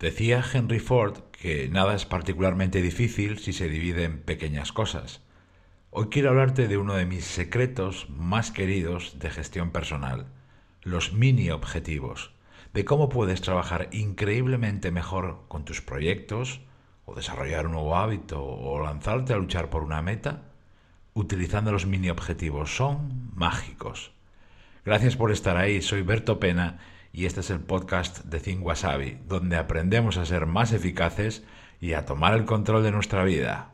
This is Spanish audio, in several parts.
Decía Henry Ford que nada es particularmente difícil si se divide en pequeñas cosas. Hoy quiero hablarte de uno de mis secretos más queridos de gestión personal, los mini objetivos, de cómo puedes trabajar increíblemente mejor con tus proyectos, o desarrollar un nuevo hábito, o lanzarte a luchar por una meta, utilizando los mini objetivos. Son mágicos. Gracias por estar ahí, soy Berto Pena y este es el podcast de Think Wasabi, donde aprendemos a ser más eficaces y a tomar el control de nuestra vida.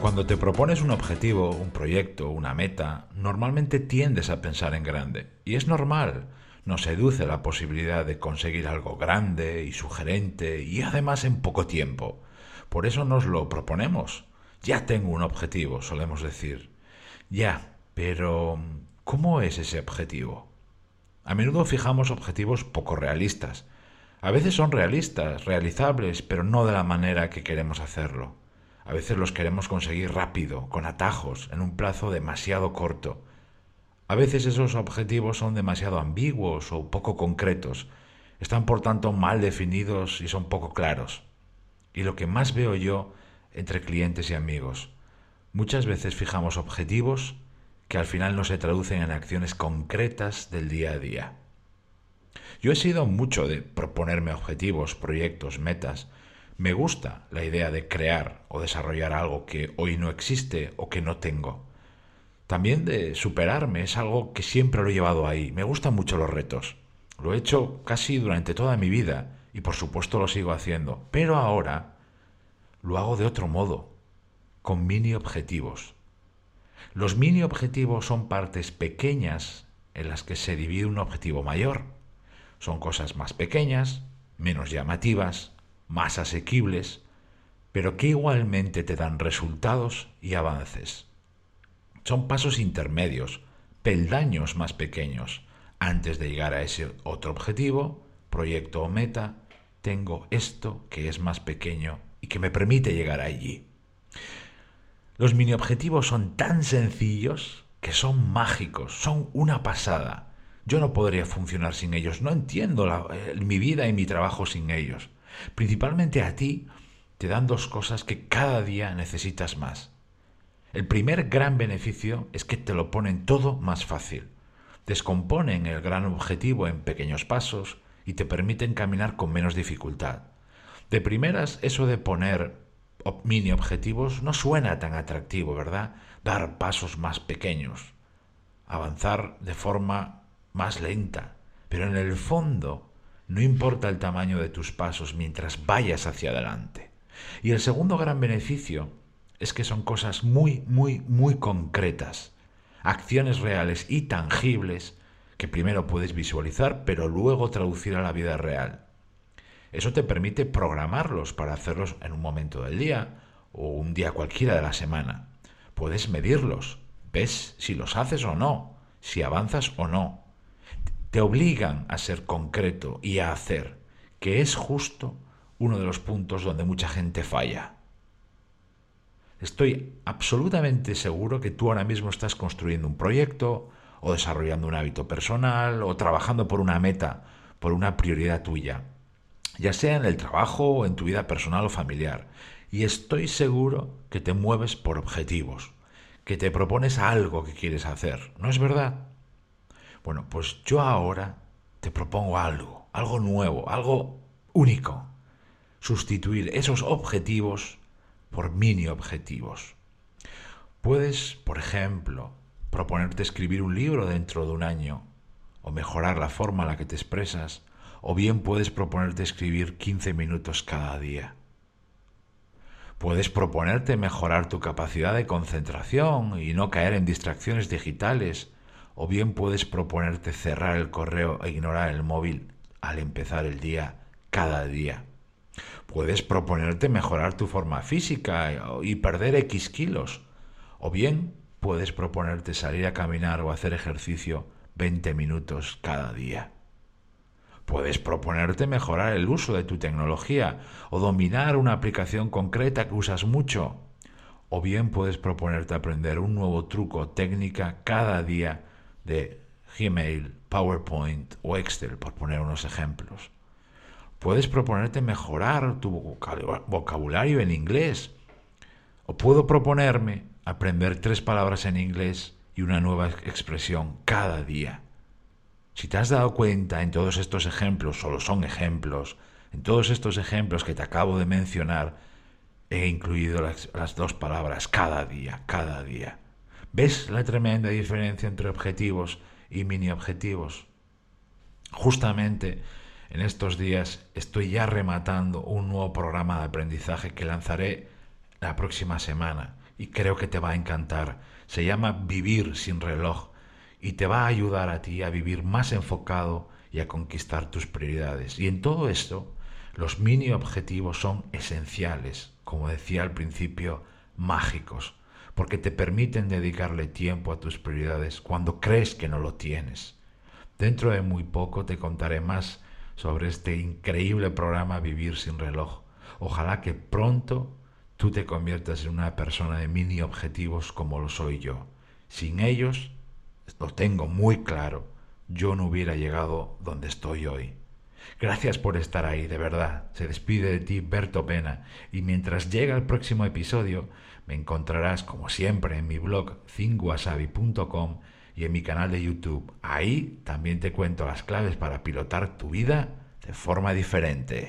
Cuando te propones un objetivo, un proyecto, una meta, normalmente tiendes a pensar en grande. Y es normal nos seduce la posibilidad de conseguir algo grande y sugerente y además en poco tiempo. Por eso nos lo proponemos. Ya tengo un objetivo, solemos decir. Ya, pero ¿cómo es ese objetivo? A menudo fijamos objetivos poco realistas. A veces son realistas, realizables, pero no de la manera que queremos hacerlo. A veces los queremos conseguir rápido, con atajos, en un plazo demasiado corto. A veces esos objetivos son demasiado ambiguos o poco concretos, están por tanto mal definidos y son poco claros. Y lo que más veo yo entre clientes y amigos, muchas veces fijamos objetivos que al final no se traducen en acciones concretas del día a día. Yo he sido mucho de proponerme objetivos, proyectos, metas. Me gusta la idea de crear o desarrollar algo que hoy no existe o que no tengo. También de superarme, es algo que siempre lo he llevado ahí. Me gustan mucho los retos. Lo he hecho casi durante toda mi vida y por supuesto lo sigo haciendo. Pero ahora lo hago de otro modo, con mini objetivos. Los mini objetivos son partes pequeñas en las que se divide un objetivo mayor. Son cosas más pequeñas, menos llamativas, más asequibles, pero que igualmente te dan resultados y avances. Son pasos intermedios, peldaños más pequeños. Antes de llegar a ese otro objetivo, proyecto o meta, tengo esto que es más pequeño y que me permite llegar allí. Los mini objetivos son tan sencillos que son mágicos, son una pasada. Yo no podría funcionar sin ellos, no entiendo eh, mi vida y mi trabajo sin ellos. Principalmente a ti te dan dos cosas que cada día necesitas más. El primer gran beneficio es que te lo ponen todo más fácil. Descomponen el gran objetivo en pequeños pasos y te permiten caminar con menos dificultad. De primeras, eso de poner mini objetivos no suena tan atractivo, ¿verdad? Dar pasos más pequeños, avanzar de forma más lenta, pero en el fondo no importa el tamaño de tus pasos mientras vayas hacia adelante. Y el segundo gran beneficio es que son cosas muy, muy, muy concretas, acciones reales y tangibles que primero puedes visualizar, pero luego traducir a la vida real. Eso te permite programarlos para hacerlos en un momento del día o un día cualquiera de la semana. Puedes medirlos, ves si los haces o no, si avanzas o no. Te obligan a ser concreto y a hacer, que es justo uno de los puntos donde mucha gente falla. Estoy absolutamente seguro que tú ahora mismo estás construyendo un proyecto o desarrollando un hábito personal o trabajando por una meta, por una prioridad tuya, ya sea en el trabajo o en tu vida personal o familiar. Y estoy seguro que te mueves por objetivos, que te propones algo que quieres hacer, ¿no es verdad? Bueno, pues yo ahora te propongo algo, algo nuevo, algo único. Sustituir esos objetivos por mini objetivos. Puedes, por ejemplo, proponerte escribir un libro dentro de un año, o mejorar la forma en la que te expresas, o bien puedes proponerte escribir 15 minutos cada día. Puedes proponerte mejorar tu capacidad de concentración y no caer en distracciones digitales, o bien puedes proponerte cerrar el correo e ignorar el móvil al empezar el día cada día. Puedes proponerte mejorar tu forma física y perder X kilos. O bien puedes proponerte salir a caminar o hacer ejercicio 20 minutos cada día. Puedes proponerte mejorar el uso de tu tecnología o dominar una aplicación concreta que usas mucho. O bien puedes proponerte aprender un nuevo truco o técnica cada día de Gmail, PowerPoint o Excel, por poner unos ejemplos. Puedes proponerte mejorar tu vocabulario en inglés. O puedo proponerme aprender tres palabras en inglés y una nueva expresión cada día. Si te has dado cuenta en todos estos ejemplos, solo son ejemplos, en todos estos ejemplos que te acabo de mencionar, he incluido las, las, dos palabras cada día, cada día. ¿Ves la tremenda diferencia entre objetivos y mini objetivos? Justamente en estos días estoy ya rematando un nuevo programa de aprendizaje que lanzaré la próxima semana y creo que te va a encantar. Se llama Vivir sin reloj y te va a ayudar a ti a vivir más enfocado y a conquistar tus prioridades. Y en todo esto, los mini objetivos son esenciales, como decía al principio, mágicos, porque te permiten dedicarle tiempo a tus prioridades cuando crees que no lo tienes. Dentro de muy poco te contaré más sobre este increíble programa Vivir sin reloj. Ojalá que pronto tú te conviertas en una persona de mini objetivos como lo soy yo. Sin ellos, lo tengo muy claro, yo no hubiera llegado donde estoy hoy. Gracias por estar ahí, de verdad. Se despide de ti Berto Pena y mientras llega el próximo episodio me encontrarás como siempre en mi blog cinguasabi.com y en mi canal de YouTube. Ahí también te cuento las claves para pilotar tu vida de forma diferente.